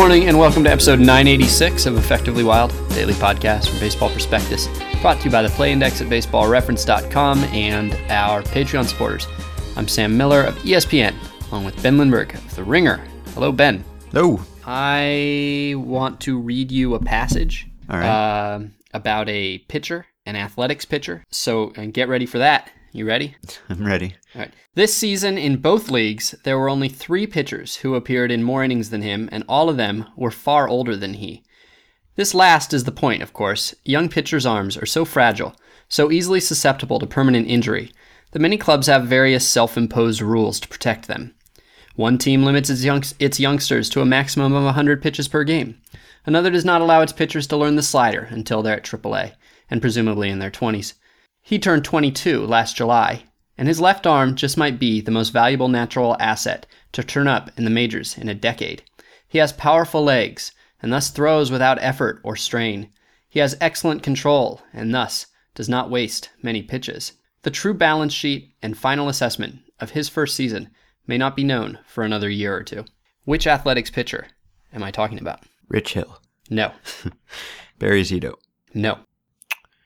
Good morning and welcome to episode 986 of Effectively Wild, daily podcast from Baseball Prospectus, brought to you by the Play Index at baseballreference.com and our Patreon supporters. I'm Sam Miller of ESPN, along with Ben Lindbergh of The Ringer. Hello, Ben. Hello. I want to read you a passage right. uh, about a pitcher, an athletics pitcher. So uh, get ready for that. You ready? I'm ready. All right. This season, in both leagues, there were only three pitchers who appeared in more innings than him, and all of them were far older than he. This last is the point, of course. Young pitchers' arms are so fragile, so easily susceptible to permanent injury, that many clubs have various self imposed rules to protect them. One team limits its, young- its youngsters to a maximum of 100 pitches per game. Another does not allow its pitchers to learn the slider until they're at AAA, and presumably in their 20s. He turned 22 last July, and his left arm just might be the most valuable natural asset to turn up in the majors in a decade. He has powerful legs, and thus throws without effort or strain. He has excellent control, and thus does not waste many pitches. The true balance sheet and final assessment of his first season may not be known for another year or two. Which athletics pitcher am I talking about? Rich Hill. No. Barry Zito. No.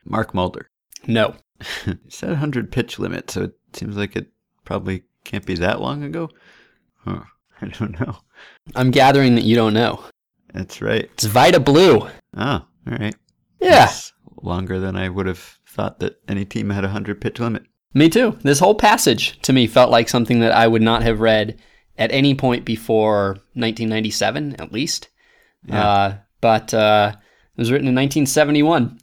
Mark Mulder. No. He said 100 pitch limit, so it seems like it probably can't be that long ago. Huh. I don't know. I'm gathering that you don't know. That's right. It's Vida Blue. Oh, all right. Yeah. That's longer than I would have thought that any team had a 100 pitch limit. Me too. This whole passage to me felt like something that I would not have read at any point before 1997, at least. Yeah. Uh, but uh, it was written in 1971.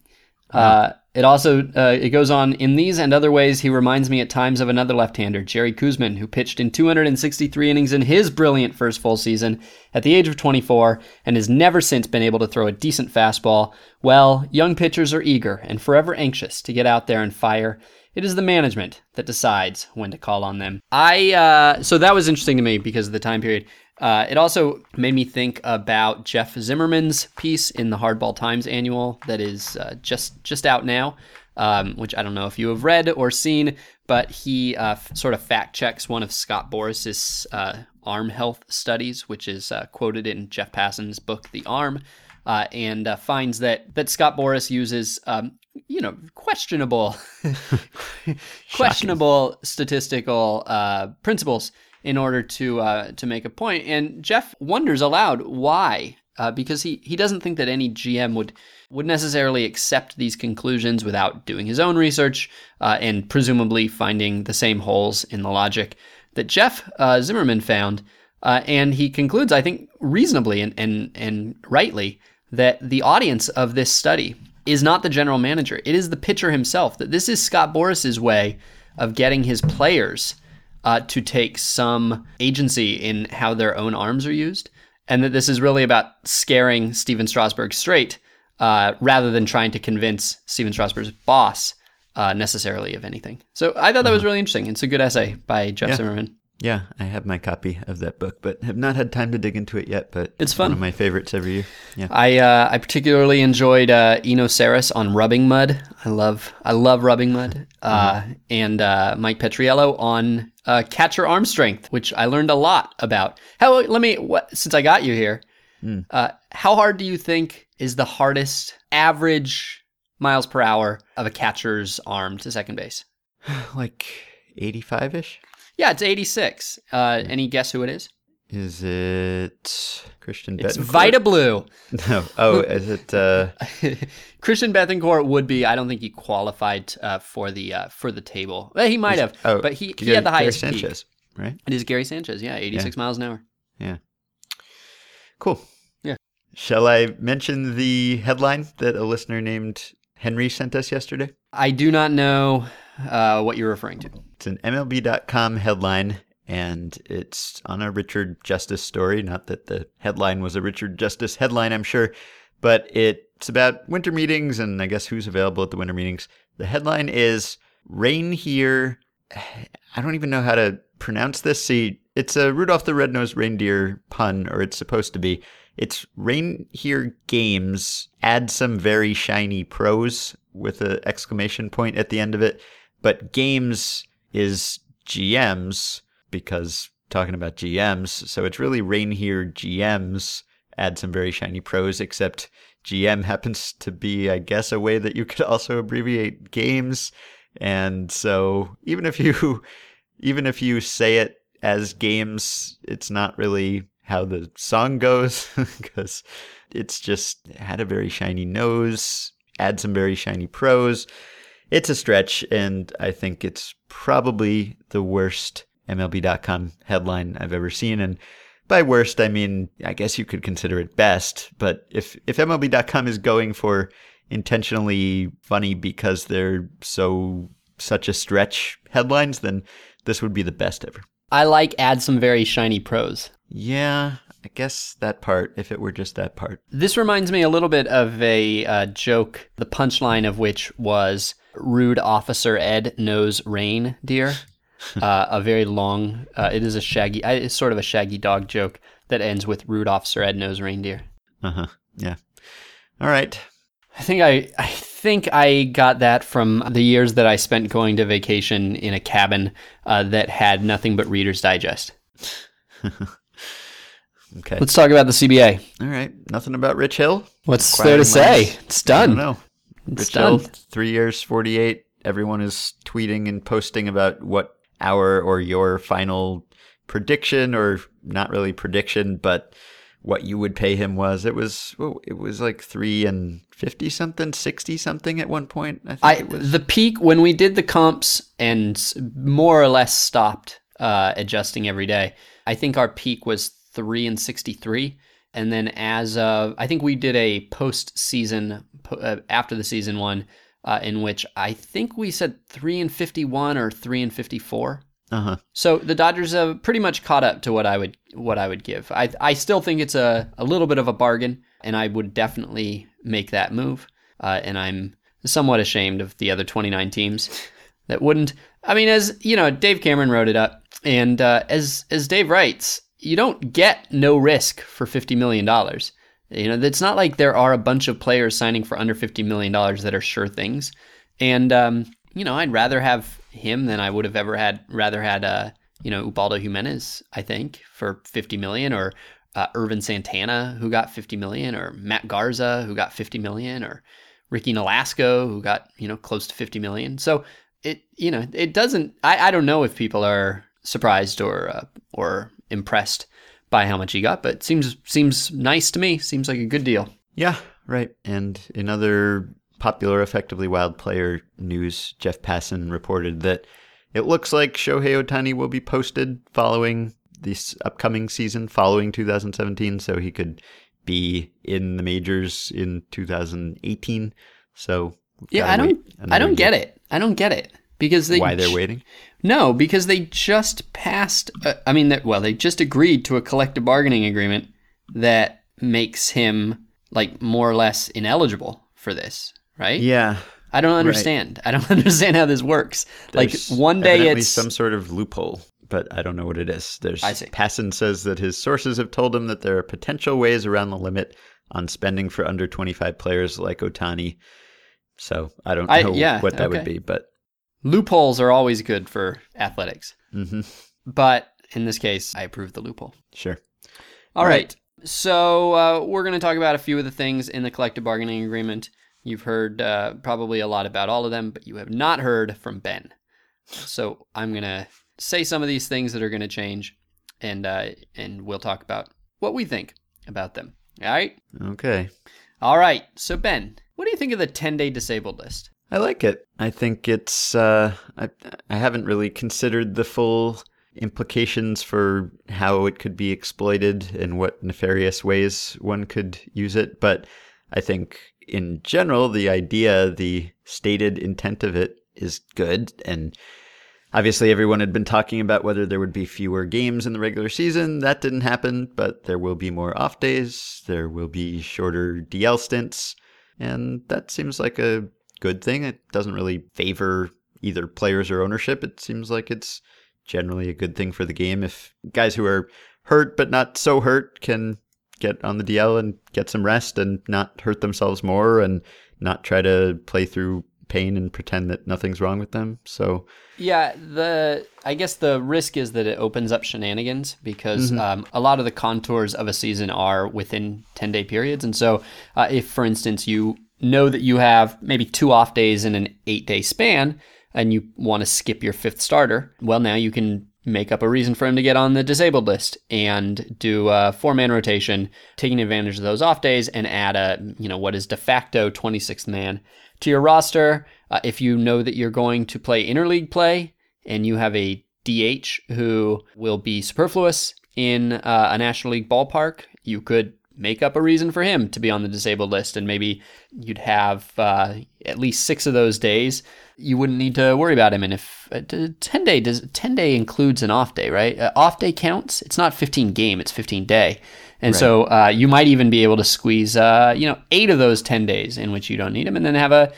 Uh, it also uh, it goes on in these and other ways. He reminds me at times of another left-hander, Jerry Koosman, who pitched in 263 innings in his brilliant first full season at the age of 24, and has never since been able to throw a decent fastball. Well, young pitchers are eager and forever anxious to get out there and fire. It is the management that decides when to call on them. I uh, so that was interesting to me because of the time period. Uh, it also made me think about Jeff Zimmerman's piece in the Hardball Times annual that is uh, just just out now, um, which I don't know if you have read or seen, but he uh, f- sort of fact checks one of Scott Boras's uh, arm health studies, which is uh, quoted in Jeff Passan's book The Arm, uh, and uh, finds that that Scott Boras uses. Um, you know, questionable, questionable statistical uh, principles in order to uh, to make a point. And Jeff wonders aloud why, uh, because he he doesn't think that any GM would would necessarily accept these conclusions without doing his own research uh, and presumably finding the same holes in the logic that Jeff uh, Zimmerman found. Uh, and he concludes, I think, reasonably and, and and rightly, that the audience of this study is not the general manager; it is the pitcher himself. That this is Scott Boras's way of getting his players uh, to take some agency in how their own arms are used, and that this is really about scaring Stephen Strasburg straight uh, rather than trying to convince Stephen Strasburg's boss uh, necessarily of anything. So I thought that was really interesting. It's a good essay by Jeff Yeah. Zimmerman. Yeah, I have my copy of that book, but have not had time to dig into it yet. But It's fun. one of my favorites every year. Yeah. I uh, I particularly enjoyed uh, Eno Sarris on rubbing mud. I love I love rubbing mud. Uh, and uh, Mike Petriello on uh, catcher arm strength, which I learned a lot about. How let me what, since I got you here, uh, how hard do you think is the hardest average miles per hour of a catcher's arm to second base? like 85 ish? Yeah, it's 86. Uh, any guess who it is? Is it Christian It's Vida Blue. No. Oh, is it? Uh, Christian Bethancourt would be. I don't think he qualified uh, for the uh, for the table. Well, he might have, oh, but he, he Gary- had the Gary highest peak. Sanchez, right? It is Gary Sanchez. Yeah, 86 miles an hour. Yeah. Cool. Yeah. Shall I mention the headline that a listener named Henry sent us yesterday? I do not know uh, what you're referring to. It's an MLB.com headline, and it's on a Richard Justice story. Not that the headline was a Richard Justice headline, I'm sure, but it's about winter meetings and I guess who's available at the winter meetings. The headline is Rain Here. I don't even know how to pronounce this. See, it's a Rudolph the Red-Nosed Reindeer pun, or it's supposed to be. It's Rain Here Games. Add some very shiny pros with an exclamation point at the end of it. But games is GMs because talking about GMs. So it's really Rain Here GMs add some very shiny pros, except GM happens to be, I guess, a way that you could also abbreviate games. And so even if you even if you say it as games, it's not really how the song goes because it's just had a very shiny nose, add some very shiny pros. It's a stretch, and I think it's probably the worst MLB.com headline I've ever seen. And by worst, I mean, I guess you could consider it best. But if, if MLB.com is going for intentionally funny because they're so such a stretch headlines, then this would be the best ever. I like add some very shiny pros. Yeah, I guess that part, if it were just that part. This reminds me a little bit of a uh, joke, the punchline of which was Rude Officer Ed knows rain, dear. uh, a very long, uh, it is a shaggy, it's sort of a shaggy dog joke that ends with Rude Officer Ed knows reindeer. Uh huh. Yeah. All right. I think I, I think I got that from the years that I spent going to vacation in a cabin uh, that had nothing but Reader's Digest. okay. Let's talk about the CBA. All right. Nothing about Rich Hill. What's there to say? It's done. It's Rich Hill, three years, 48. Everyone is tweeting and posting about what our or your final prediction, or not really prediction, but what you would pay him was. It was well, it was like three and fifty something, sixty something at one point. I think I the peak when we did the comps and more or less stopped uh, adjusting every day. I think our peak was three and sixty three, and then as of I think we did a post season uh, after the season one, uh, in which I think we said three and fifty one or three and fifty four. Uh huh. So the Dodgers have pretty much caught up to what I would what I would give. I I still think it's a, a little bit of a bargain, and I would definitely make that move. Uh, and I'm somewhat ashamed of the other 29 teams that wouldn't. I mean, as you know, Dave Cameron wrote it up, and uh, as as Dave writes, you don't get no risk for 50 million dollars. You know, it's not like there are a bunch of players signing for under 50 million dollars that are sure things. And um, you know, I'd rather have him than I would have ever had rather had uh, you know, Ubaldo Jimenez, I think, for 50 million or uh, Ervin Santana who got 50 million or Matt Garza who got 50 million or Ricky Nolasco who got, you know, close to 50 million. So it, you know, it doesn't I, I don't know if people are surprised or uh, or impressed by how much he got, but seems seems nice to me. Seems like a good deal. Yeah, right. And in other popular, effectively wild player news, Jeff Passan reported that it looks like Shohei Otani will be posted following this upcoming season, following 2017, so he could be in the majors in 2018. So Yeah, I don't I don't get it. I don't get it because they Why they're waiting? No, because they just passed. Uh, I mean, that well, they just agreed to a collective bargaining agreement that makes him like more or less ineligible for this, right? Yeah. I don't understand. I don't understand how this works. like one day it's some sort of loophole, but I don't know what it is. There's I see. Passan says that his sources have told him that there are potential ways around the limit on spending for under 25 players like Otani. So I don't I- know yeah, what that would be, but loopholes are always good for athletics, hmm but in this case, I approve the loophole. sure. All Right. right. So uh, we're going to talk about a few of the things in the collective bargaining agreement. You've heard uh, probably a lot about all of them, but you have not heard from Ben. So I'm going to say some of these things that are going to change, and uh, and we'll talk about what we think about them. All right. Okay. All right. So Ben, what do you think of the 10 day disabled list? I like it. I think it's. Uh, I I haven't really considered the full implications for how it could be exploited and what nefarious ways one could use it, but I think in general the idea, the stated intent of it is good and. Obviously, everyone had been talking about whether there would be fewer games in the regular season. That didn't happen, but there will be more off days. There will be shorter DL stints. And that seems like a good thing. It doesn't really favor either players or ownership. It seems like it's generally a good thing for the game if guys who are hurt but not so hurt can get on the DL and get some rest and not hurt themselves more and not try to play through pain and pretend that nothing's wrong with them. So yeah, the I guess the risk is that it opens up shenanigans because mm-hmm. um, a lot of the contours of a season are within ten day periods, and so uh, if, for instance, you know that you have maybe two off days in an eight day span, and you want to skip your fifth starter, well, now you can make up a reason for him to get on the disabled list and do a four man rotation, taking advantage of those off days and add a, you know, what is de facto 26th man to your roster. Uh, if you know that you're going to play interleague play and you have a DH who will be superfluous in uh, a National League ballpark, you could make up a reason for him to be on the disabled list and maybe you'd have uh, at least six of those days. You wouldn't need to worry about him. And if uh, 10 day does 10 day includes an off day right? Uh, off day counts. It's not 15 game it's 15 day. And right. so uh, you might even be able to squeeze uh, you know eight of those 10 days in which you don't need him and then have a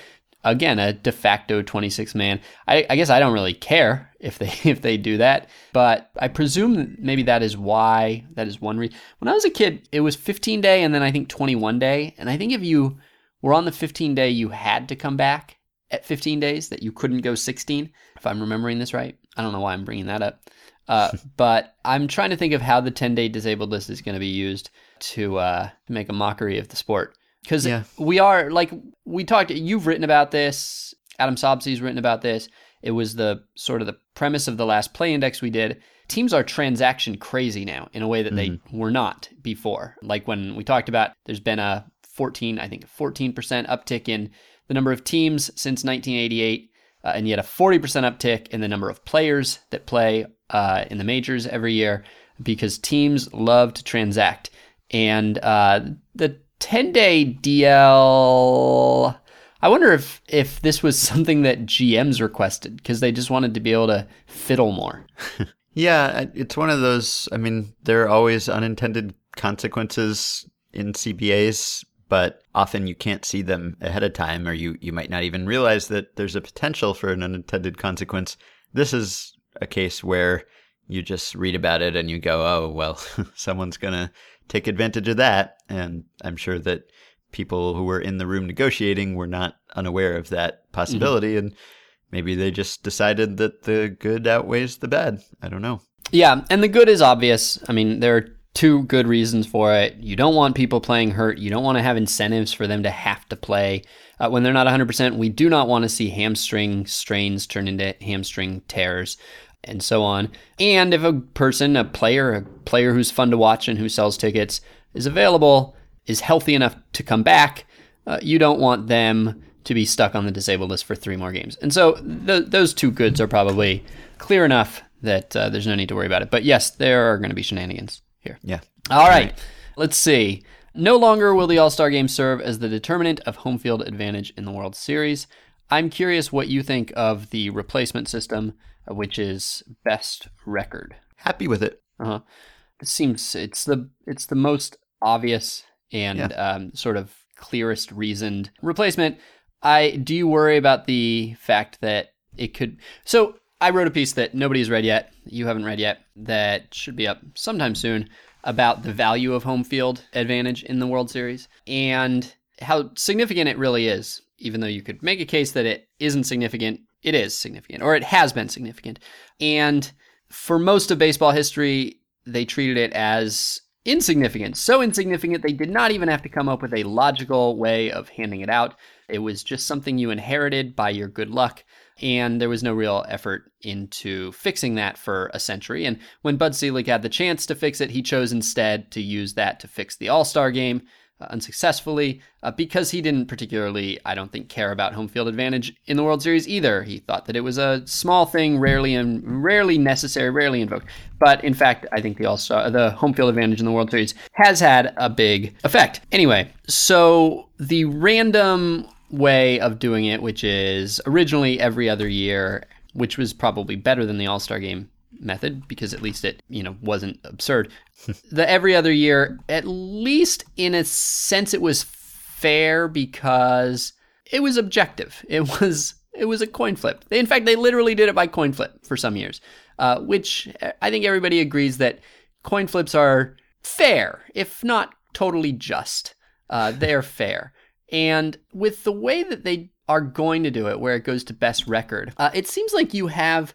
again a de facto 26 man. I, I guess i don't really care if they if they do that but i presume maybe that is why that is one reason when i was a kid it was 15 day and then i think 21 day. And i think if you were on the 15 day you had to come back at 15 days that you couldn't go 16 if i'm remembering this right. I don't know why i'm bringing that up. Uh, but i'm trying to think of how the 10 day disabled list is going to be used to uh, make a mockery of the sport because yeah. we are like we talked. You've written about this. Adam Sobsey's written about this. It was the sort of the premise of the last play index we did. Teams are transaction crazy now in a way that mm-hmm. they were not before. Like when we talked about, there's been a 14, I think 14% uptick in the number of teams since 1988, uh, and yet a 40% uptick in the number of players that play uh, in the majors every year because teams love to transact. And uh, the 10 day DL. I wonder if if this was something that GMs requested because they just wanted to be able to fiddle more. yeah, it's one of those. I mean, there are always unintended consequences in CBAs, but often you can't see them ahead of time, or you you might not even realize that there's a potential for an unintended consequence. This is a case where you just read about it and you go, "Oh, well, someone's gonna." Take advantage of that. And I'm sure that people who were in the room negotiating were not unaware of that possibility. Mm-hmm. And maybe they just decided that the good outweighs the bad. I don't know. Yeah. And the good is obvious. I mean, there are two good reasons for it. You don't want people playing hurt. You don't want to have incentives for them to have to play uh, when they're not 100%. We do not want to see hamstring strains turn into hamstring tears and so on. And if a person, a player, a player who's fun to watch and who sells tickets is available, is healthy enough to come back, uh, you don't want them to be stuck on the disabled list for three more games. And so th- those two goods are probably clear enough that uh, there's no need to worry about it. But yes, there are going to be shenanigans here. Yeah. All right. right. Let's see. No longer will the All Star game serve as the determinant of home field advantage in the World Series. I'm curious what you think of the replacement system which is best record. Happy with it. Uh-huh. It seems it's the it's the most obvious and yeah. um, sort of clearest reasoned replacement. I do you worry about the fact that it could so I wrote a piece that nobody's read yet, you haven't read yet, that should be up sometime soon about the value of home field advantage in the World Series and how significant it really is, even though you could make a case that it isn't significant it is significant, or it has been significant. And for most of baseball history, they treated it as insignificant. So insignificant, they did not even have to come up with a logical way of handing it out. It was just something you inherited by your good luck. And there was no real effort into fixing that for a century. And when Bud Selig had the chance to fix it, he chose instead to use that to fix the All Star game, unsuccessfully uh, because he didn't particularly, I don't think, care about home field advantage in the World Series either. He thought that it was a small thing, rarely and rarely necessary, rarely invoked. But in fact, I think the All Star, the home field advantage in the World Series has had a big effect. Anyway, so the random way of doing it, which is originally every other year, which was probably better than the All Star game method because at least it you know wasn't absurd the every other year at least in a sense it was fair because it was objective. It was it was a coin flip. In fact they literally did it by coin flip for some years uh, which i think everybody agrees that coin flips are fair if not totally just. Uh, they're fair. And with the way that they are going to do it, where it goes to best record, uh, it seems like you have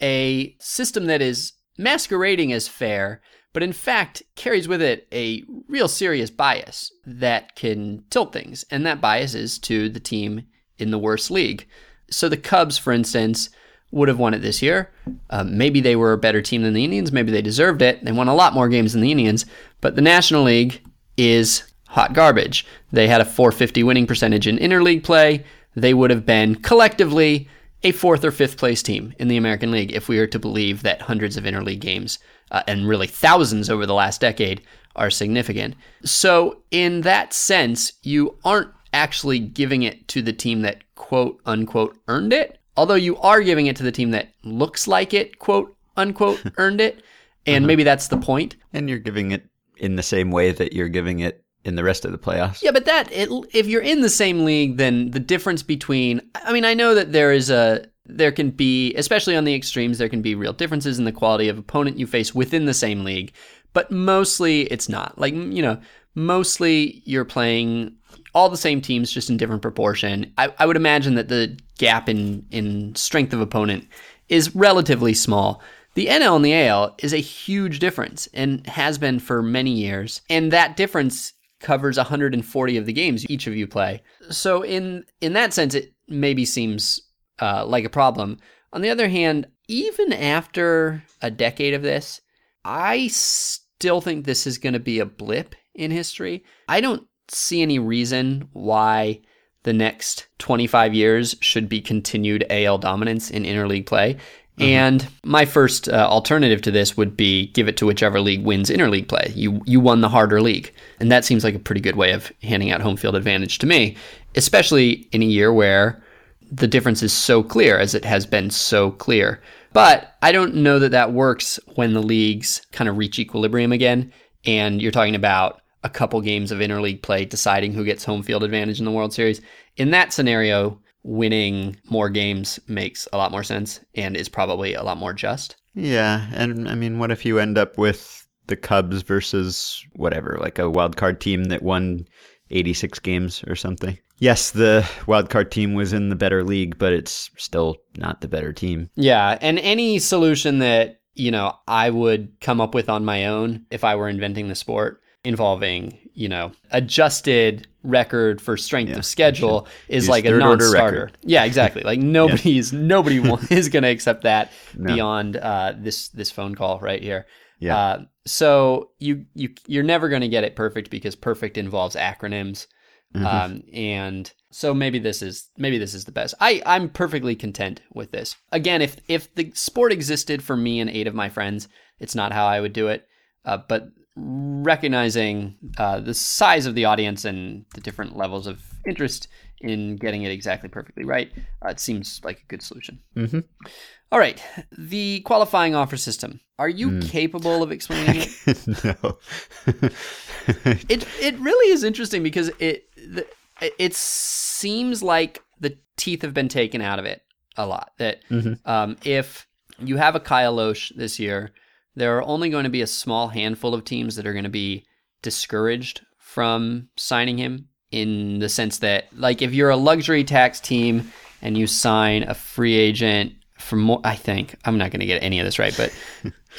a system that is masquerading as fair, but in fact carries with it a real serious bias that can tilt things. And that bias is to the team in the worst league. So the Cubs, for instance, would have won it this year. Uh, maybe they were a better team than the Indians. Maybe they deserved it. They won a lot more games than the Indians. But the National League is hot garbage. They had a 450 winning percentage in interleague play. They would have been collectively a fourth or fifth place team in the American League if we are to believe that hundreds of interleague games uh, and really thousands over the last decade are significant. So, in that sense, you aren't actually giving it to the team that quote unquote earned it, although you are giving it to the team that looks like it quote unquote earned it. And uh-huh. maybe that's the point. And you're giving it in the same way that you're giving it in the rest of the playoffs. Yeah, but that it, if you're in the same league, then the difference between I mean, I know that there is a there can be, especially on the extremes, there can be real differences in the quality of opponent you face within the same league, but mostly it's not. Like, you know, mostly you're playing all the same teams just in different proportion. I, I would imagine that the gap in in strength of opponent is relatively small. The NL and the AL is a huge difference and has been for many years. And that difference covers 140 of the games each of you play. So in in that sense, it maybe seems uh, like a problem. On the other hand, even after a decade of this, I still think this is going to be a blip in history. I don't see any reason why the next 25 years should be continued AL dominance in interleague play. Mm-hmm. And my first uh, alternative to this would be give it to whichever league wins interleague play. You you won the harder league, and that seems like a pretty good way of handing out home field advantage to me, especially in a year where the difference is so clear as it has been so clear. But I don't know that that works when the leagues kind of reach equilibrium again, and you're talking about a couple games of interleague play deciding who gets home field advantage in the World Series. In that scenario, winning more games makes a lot more sense and is probably a lot more just. Yeah, and I mean, what if you end up with the Cubs versus whatever, like a wild card team that won 86 games or something? Yes, the wild card team was in the better league, but it's still not the better team. Yeah, and any solution that, you know, I would come up with on my own if I were inventing the sport involving, you know, adjusted record for strength yeah, of schedule is like a non-starter. Yeah, exactly. Like nobody's yeah. nobody is going to accept that no. beyond uh, this this phone call right here. Yeah. Uh, so you you you're never going to get it perfect because perfect involves acronyms. Mm-hmm. Um, and so maybe this is maybe this is the best. I I'm perfectly content with this. Again, if if the sport existed for me and eight of my friends, it's not how I would do it. Uh, but recognizing uh, the size of the audience and the different levels of interest in getting it exactly perfectly right, uh, it seems like a good solution. Mm-hmm. All right, the qualifying offer system. Are you mm. capable of explaining it? no. it it really is interesting because it the, it seems like the teeth have been taken out of it a lot. That mm-hmm. um, if you have a Kyle Lohse this year there are only going to be a small handful of teams that are going to be discouraged from signing him in the sense that like if you're a luxury tax team and you sign a free agent for more I think I'm not going to get any of this right but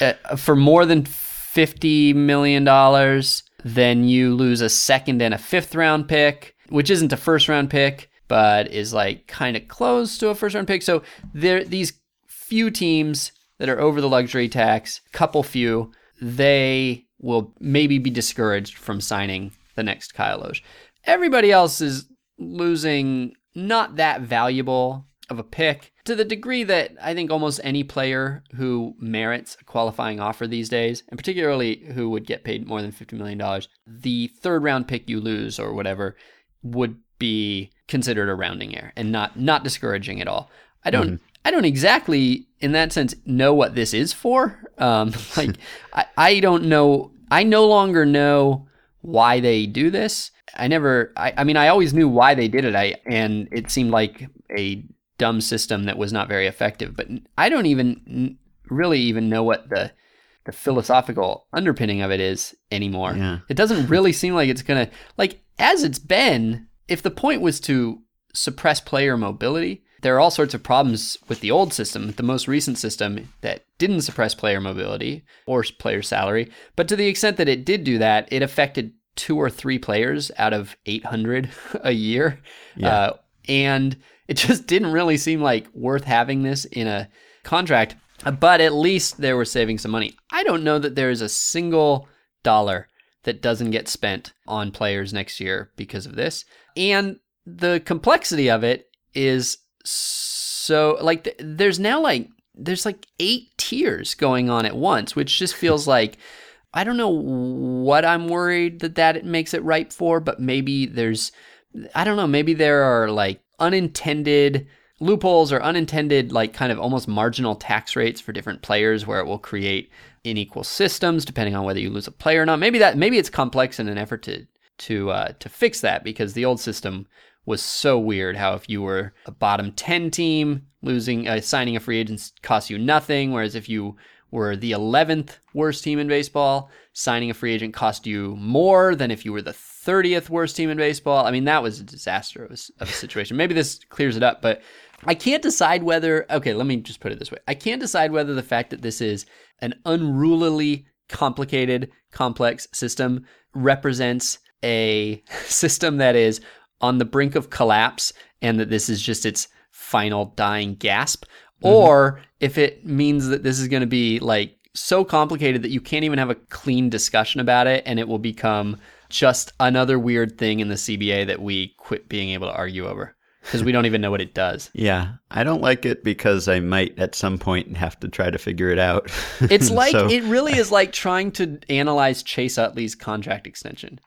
uh, for more than 50 million dollars then you lose a second and a fifth round pick which isn't a first round pick but is like kind of close to a first round pick so there these few teams that are over the luxury tax, couple few, they will maybe be discouraged from signing the next Kyle Lohse. Everybody else is losing not that valuable of a pick to the degree that I think almost any player who merits a qualifying offer these days, and particularly who would get paid more than $50 million, the third round pick you lose or whatever would be considered a rounding error and not not discouraging at all. I don't mm-hmm. I don't exactly, in that sense, know what this is for. Um, like, I, I don't know. I no longer know why they do this. I never. I, I mean, I always knew why they did it. I and it seemed like a dumb system that was not very effective. But I don't even really even know what the the philosophical underpinning of it is anymore. Yeah. It doesn't really seem like it's gonna like as it's been. If the point was to suppress player mobility. There are all sorts of problems with the old system, the most recent system that didn't suppress player mobility or player salary. But to the extent that it did do that, it affected two or three players out of 800 a year. Yeah. Uh, and it just didn't really seem like worth having this in a contract. But at least they were saving some money. I don't know that there is a single dollar that doesn't get spent on players next year because of this. And the complexity of it is so like th- there's now like there's like eight tiers going on at once, which just feels like I don't know what I'm worried that that makes it ripe for, but maybe there's I don't know, maybe there are like unintended loopholes or unintended like kind of almost marginal tax rates for different players where it will create unequal systems depending on whether you lose a player or not. Maybe that maybe it's complex in an effort to to uh, to fix that because the old system was so weird. How if you were a bottom ten team, losing uh, signing a free agent costs you nothing, whereas if you were the 11th worst team in baseball, signing a free agent cost you more than if you were the 30th worst team in baseball. I mean, that was a disaster of a, of a situation. Maybe this clears it up, but I can't decide whether, okay, let me just put it this way. I can't decide whether the fact that this is an unruly, complicated, complex system represents a system that is on the brink of collapse and that this is just its final dying gasp, mm-hmm. or if it means that this is going to be like so complicated that you can't even have a clean discussion about it and it will become just another weird thing in the CBA that we quit being able to argue over because we don't even know what it does. Yeah, I don't like it because I might at some point have to try to figure it out. It's like so, it really is like trying to analyze Chase Utley's contract extension.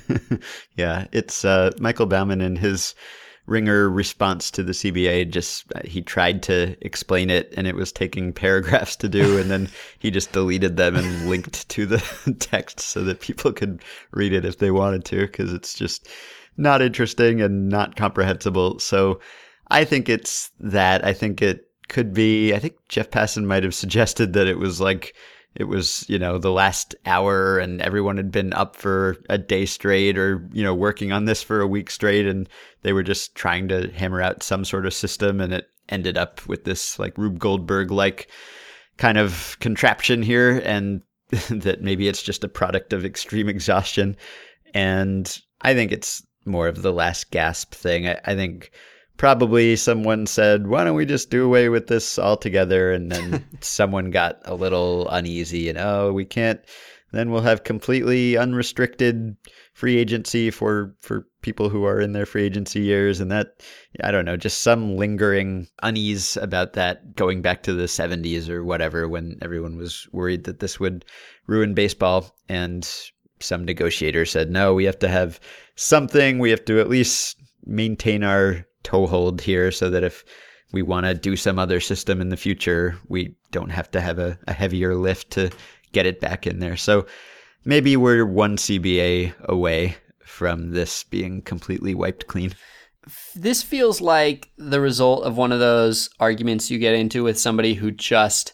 yeah, it's uh, Michael Baumann and his ringer response to the CBA just uh, he tried to explain it and it was taking paragraphs to do and then he just deleted them and linked to the text so that people could read it if they wanted to because it's just not interesting and not comprehensible. So I think it's that. I think it could be. I think Jeff Passan might have suggested that it was like it was you know the last hour and everyone had been up for a day straight or you know working on this for a week straight. And they were just trying to hammer out some sort of system. And it ended up with this like Rube Goldberg like kind of contraption here and that maybe it's just a product of extreme exhaustion. And I think it's more of the last gasp thing. I, I think probably someone said, "Why don't we just do away with this altogether?" And then someone got a little uneasy, and oh, we can't. Then we'll have completely unrestricted free agency for for people who are in their free agency years, and that I don't know, just some lingering unease about that going back to the 70s or whatever, when everyone was worried that this would ruin baseball, and some negotiator said, no, we have to have something. We have to at least maintain our toehold here so that if we want to do some other system in the future, we don't have to have a, a heavier lift to get it back in there. So maybe we're one CBA away from this being completely wiped clean. This feels like the result of one of those arguments you get into with somebody who just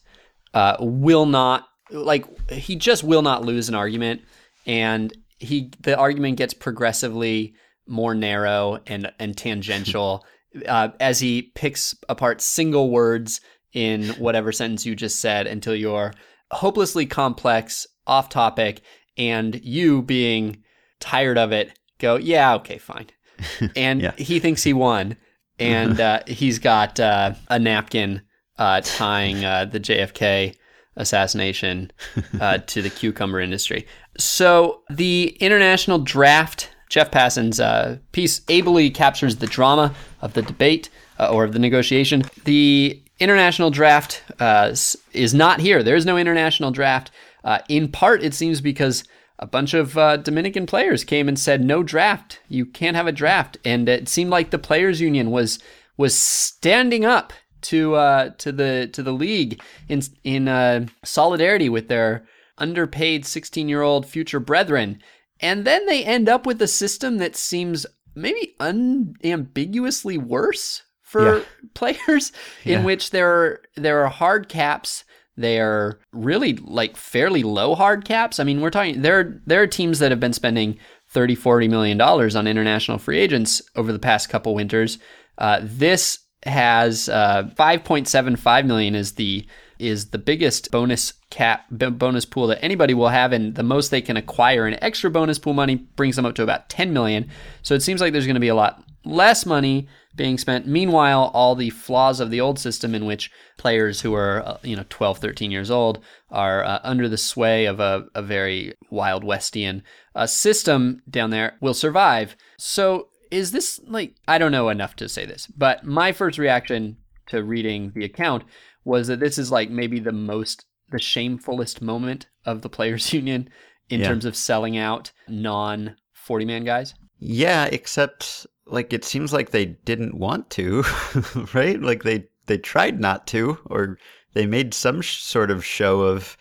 uh, will not, like, he just will not lose an argument and he the argument gets progressively more narrow and and tangential uh, as he picks apart single words in whatever sentence you just said until you're hopelessly complex, off topic, and you being tired of it go, yeah, okay, fine. And yeah. he thinks he won, and uh, he's got uh, a napkin uh, tying uh, the JFK assassination uh, to the cucumber industry. So the international draft, Jeff Passan's uh, piece ably captures the drama of the debate uh, or of the negotiation. The international draft uh, is not here. There is no international draft. Uh, in part, it seems because a bunch of uh, Dominican players came and said, "No draft. You can't have a draft." And it seemed like the players' union was was standing up to uh, to the to the league in in solidarity with their underpaid 16 year old future brethren, and then they end up with a system that seems maybe unambiguously worse for yeah. players, in yeah. which there are, there are hard caps. They are really like fairly low hard caps. I mean, we're talking there. There are teams that have been spending 30, 40 million dollars on international free agents over the past couple winters. Uh, this has uh, 5.75 million is the is the biggest bonus cap bonus pool that anybody will have and the most they can acquire in extra bonus pool money brings them up to about 10 million. So it seems like there's going to be a lot less money being spent. Meanwhile all the flaws of the old system in which players who are uh, you know 12 13 years old are uh, under the sway of a, a very wild westian uh, system down there will survive. So is this like I don't know enough to say this, but my first reaction to reading the account was that this is like maybe the most the shamefullest moment of the players union in yeah. terms of selling out non 40 man guys. Yeah, except like it seems like they didn't want to, right? Like they they tried not to or they made some sh- sort of show of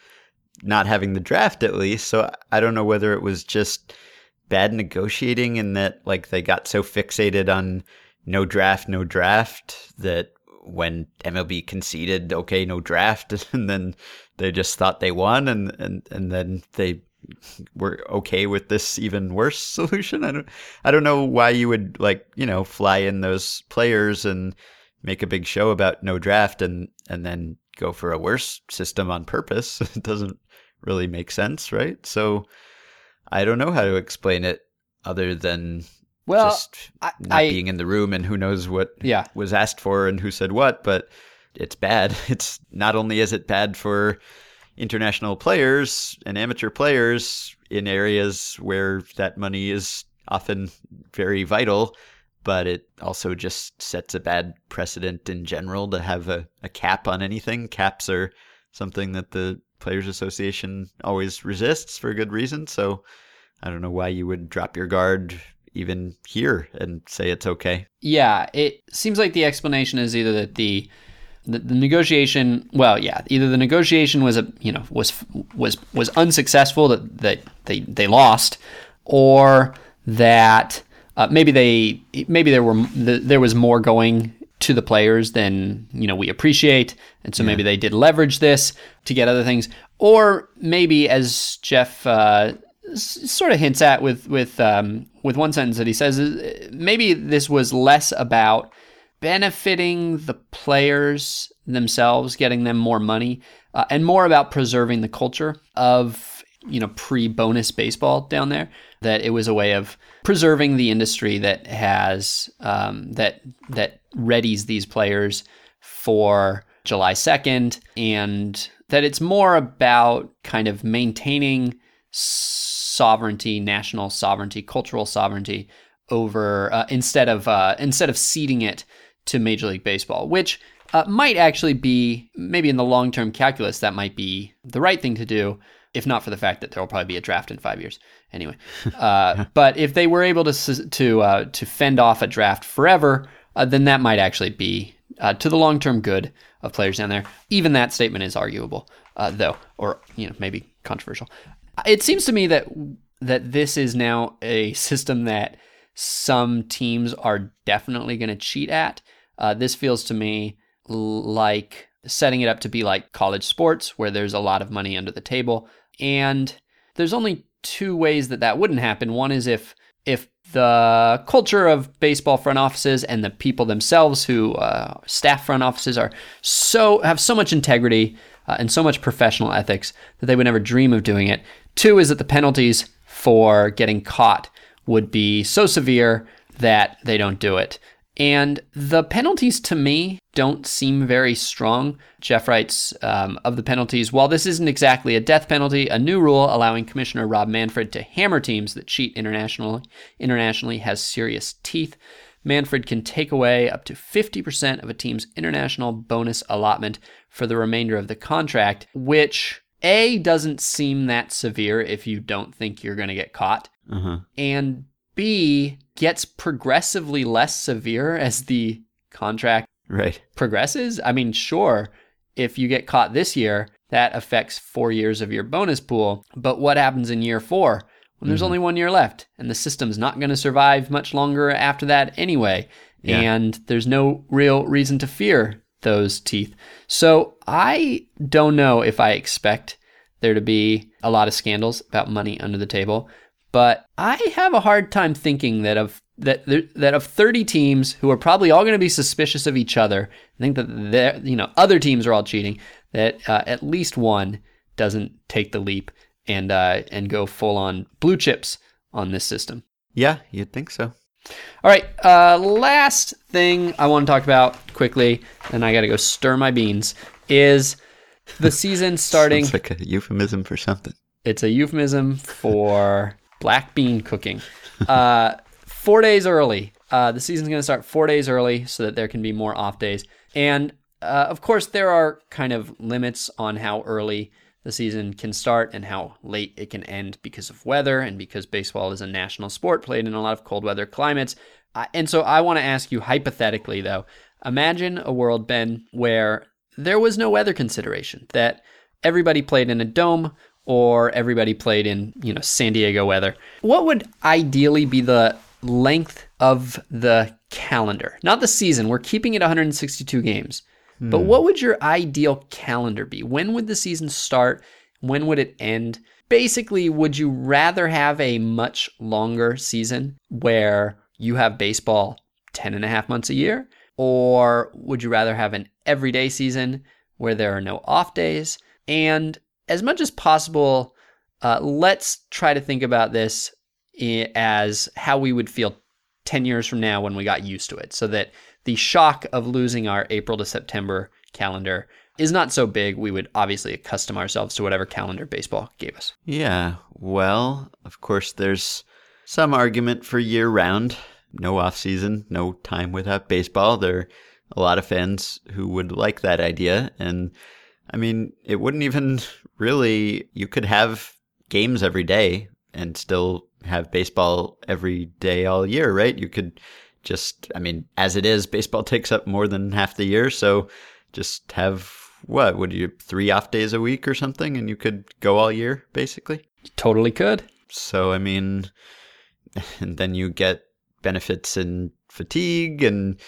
not having the draft at least. So I don't know whether it was just bad negotiating in that like they got so fixated on no draft, no draft that when MLB conceded, okay, no draft, and then they just thought they won, and and and then they were okay with this even worse solution. I don't I don't know why you would like you know fly in those players and make a big show about no draft and and then go for a worse system on purpose. it doesn't really make sense, right? So I don't know how to explain it other than well, just I, not I, being in the room and who knows what yeah. was asked for and who said what, but it's bad. It's not only is it bad for international players and amateur players in areas where that money is often very vital, but it also just sets a bad precedent in general to have a, a cap on anything. Caps are something that the Players Association always resists for good reason. So I don't know why you would drop your guard even here and say it's okay. Yeah, it seems like the explanation is either that the the, the, negotiation well yeah either the negotiation was a you know was was was unsuccessful that that they they lost or that uh, maybe they maybe there were there was more going to the players than you know we appreciate, and so yeah. maybe they did leverage this to get other things, or maybe as Jeff uh, sort of hints at with with um, with one sentence that he says, maybe this was less about benefiting the players themselves, getting them more money, uh, and more about preserving the culture of you know pre-bonus baseball down there. That it was a way of preserving the industry that has um, that that readies these players for July 2nd and that it's more about kind of maintaining sovereignty, national sovereignty, cultural sovereignty over uh, instead of uh, instead of ceding it to Major League Baseball, which uh, might actually be maybe in the long term calculus that might be the right thing to do if not for the fact that there will probably be a draft in five years anyway. Uh, but if they were able to to uh, to fend off a draft forever, uh, then that might actually be uh, to the long term good of players down there. Even that statement is arguable, uh, though, or you know maybe controversial. It seems to me that that this is now a system that some teams are definitely going to cheat at. Uh, this feels to me like setting it up to be like college sports, where there's a lot of money under the table. And there's only two ways that that wouldn't happen. One is if if the culture of baseball front offices and the people themselves who uh, staff front offices are so have so much integrity uh, and so much professional ethics that they would never dream of doing it. Two is that the penalties for getting caught would be so severe that they don't do it. And the penalties to me don't seem very strong. Jeff writes um, of the penalties, while this isn't exactly a death penalty, a new rule allowing Commissioner Rob Manfred to hammer teams that cheat internationally, internationally has serious teeth. Manfred can take away up to 50% of a team's international bonus allotment for the remainder of the contract, which A doesn't seem that severe if you don't think you're going to get caught. Uh-huh. And B gets progressively less severe as the contract right. progresses. I mean, sure, if you get caught this year, that affects four years of your bonus pool. But what happens in year four when there's mm-hmm. only one year left and the system's not going to survive much longer after that anyway? Yeah. And there's no real reason to fear those teeth. So I don't know if I expect there to be a lot of scandals about money under the table. but I have a hard time thinking that of that there- that of 30 teams who are probably all going to be suspicious of each other, I think that you know other teams are all cheating. That uh, at least one doesn't take the leap and uh, and go full on blue chips on this system. Yeah, you'd think so. All right, uh, last thing I want to talk about quickly, and I got to go stir my beans, is the season starting. It's like a euphemism for something. It's a euphemism for black bean cooking. Uh, four days early. Uh, the season's going to start four days early so that there can be more off days. And uh, of course, there are kind of limits on how early the season can start and how late it can end because of weather and because baseball is a national sport played in a lot of cold weather climates. And so I want to ask you hypothetically, though, imagine a world, Ben, where there was no weather consideration, that everybody played in a dome or everybody played in, you know, San Diego weather. What would ideally be the length of the calendar? Not the season. We're keeping it 162 games. But what would your ideal calendar be? When would the season start? When would it end? Basically, would you rather have a much longer season where you have baseball 10 and a half months a year? Or would you rather have an everyday season where there are no off days? And as much as possible, uh, let's try to think about this as how we would feel 10 years from now when we got used to it so that the shock of losing our April to September calendar is not so big. We would obviously accustom ourselves to whatever calendar baseball gave us. Yeah, well, of course, there's some argument for year round. No off season, no time without baseball. There are a lot of fans who would like that idea. And I mean, it wouldn't even really, you could have games every day and still have baseball every day all year, right? You could just, I mean, as it is, baseball takes up more than half the year. So just have what would you three off days a week or something and you could go all year basically Totally could. so i mean and then you get benefits in fatigue and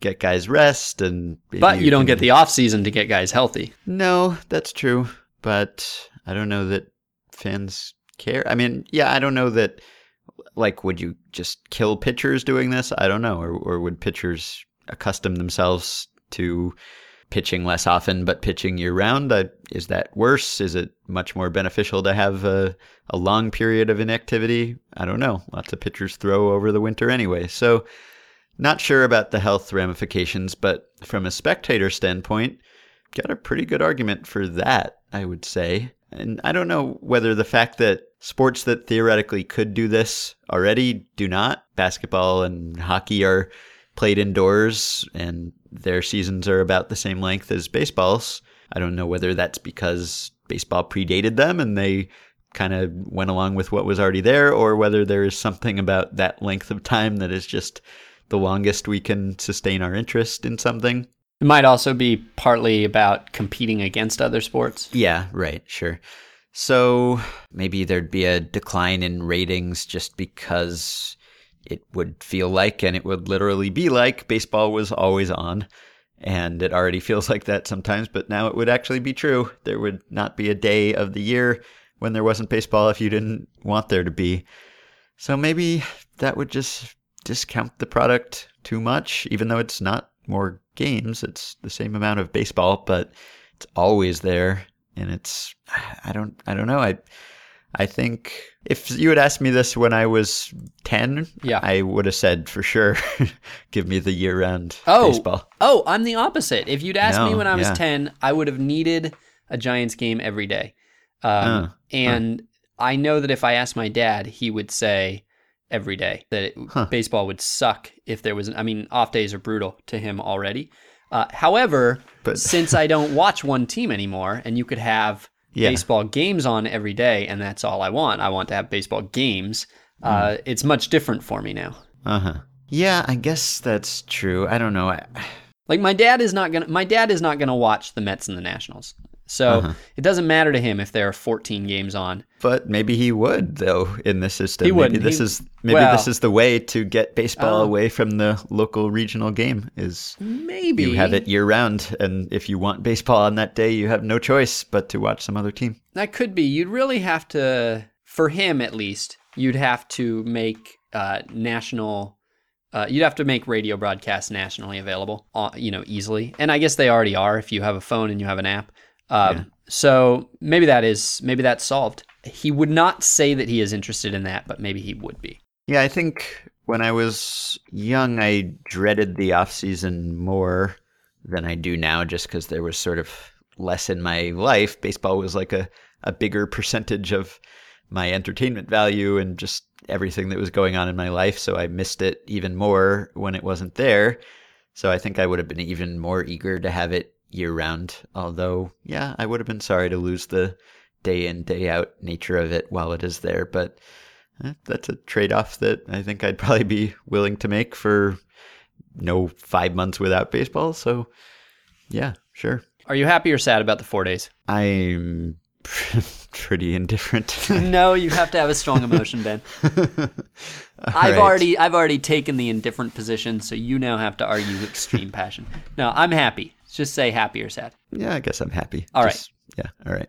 get guys rest and But you don't can- get the off season to get guys healthy. no that's true but i don't know that fans care i mean yeah i don't know that like would you just kill pitchers doing this? I don't know. Or, or would pitchers accustom themselves to pitching less often but pitching year round is that worse? Is it much more beneficial to have a, a long period of inactivity? I don't know. Lots of pitchers throw over the winter anyway. So not sure about the health ramifications but from a spectator standpoint got a pretty good argument for that i would say and i don't know whether the fact that sports that theoretically could do this already do not basketball and hockey are played indoors and their seasons are about the same length as baseball's. I don't know whether that's because baseball predated them and they kind of went along with what was already there or whether there is something about that length of time that is just the longest we can sustain our interest in something. It might also be partly about competing against other sports. Yeah, right, sure. So maybe there'd be a decline in ratings just because it would feel like and it would literally be like baseball was always on. And it already feels like that sometimes, but now it would actually be true. There would not be a day of the year when there wasn't baseball if you didn't want there to be. So maybe that would just discount the product too much, even though it's not more games. It's the same amount of baseball, but it's always there. And it's I don't I don't know. I I think if you had asked me this when I was ten, Yeah. I would have said for sure, give me the year round Oh, baseball. oh, I'm the opposite. If you'd asked me when I was yeah. 10, I would have needed a Giants game every day. Um, Uh, and I know that if I asked my dad, he would say every day that it, Huh. baseball would suck if there was, I mean, off days are brutal to him already. Uh, however, But- since I don't watch one team anymore and you could have Yeah. baseball games on every day and that's all I want, I want to have baseball games, Hmm. uh, it's much different for me now. Uh huh. Yeah, I guess that's true. I don't know. I, Like my dad is not gonna my dad is not gonna watch the Mets and the Nationals. So Uh-huh. it doesn't matter to him if there are 14 games on. but maybe he would though in this system. He Maybe wouldn't. this He- is maybe well- this is the way to get baseball Oh. away from the local regional game. Is Maybe you have it year round, and if you want baseball on that day, you have no choice but to watch some other team. That could be. You'd really have to, for him at least, you'd have to make uh, national. Uh, you'd have to make radio broadcasts nationally available, uh, you know, easily. And I guess they already are if you have a phone and you have an app. Um, Yeah. So maybe that is maybe that's solved. He would not say that he is interested in that, but maybe he would be. Yeah, I think when I was young, I dreaded the off season more than I do now, just because there was sort of less in my life. Baseball was like a, a bigger percentage of my entertainment value and just everything that was going on in my life. So I missed it even more when it wasn't there. So I think I would have been even more eager to have it year round. Although, yeah, I would have been sorry to lose the day in, day out nature of it while it is there. But eh, that's a trade off that I think I'd probably be willing to make for no five months without baseball. So, yeah, sure. Are you happy or sad about the four days? I'm pretty indifferent. no, you have to have a strong emotion, Ben. I've right. already I've already taken the indifferent position, so you now have to argue extreme passion. No, I'm happy. Just say happy or sad. Yeah, I guess I'm happy. All right. Just- Yeah, all right.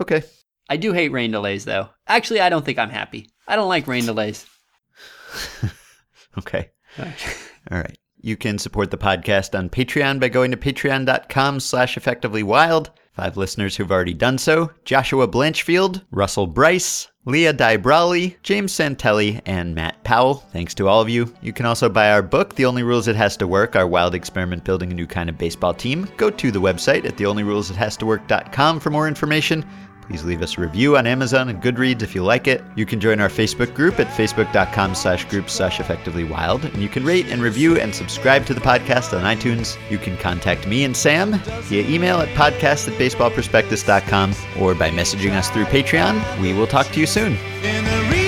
Okay. I do hate rain delays though. Actually, I don't think I'm happy. I don't like rain delays. Okay. All right. You can support the podcast on Patreon by going to patreon.com slash effectively wild. Five listeners who've already done so Joshua Blanchfield, Russell Bryce, Leah Dybrally, James Santelli, and Matt Powell. Thanks to all of you. You can also buy our book, The Only Rule Is It Has to Work, our wild experiment building a new kind of baseball team. Go to the website at theonlyruleisithastowork.com for more information. Please leave us a review on Amazon and Goodreads if you like it. You can join our Facebook group at facebook.com slash group slash effectively wild. And you can rate and review and subscribe to the podcast on iTunes. You can contact me and Sam via email at podcast at baseballprospectus.com or by messaging us through Patreon. We will talk to you soon.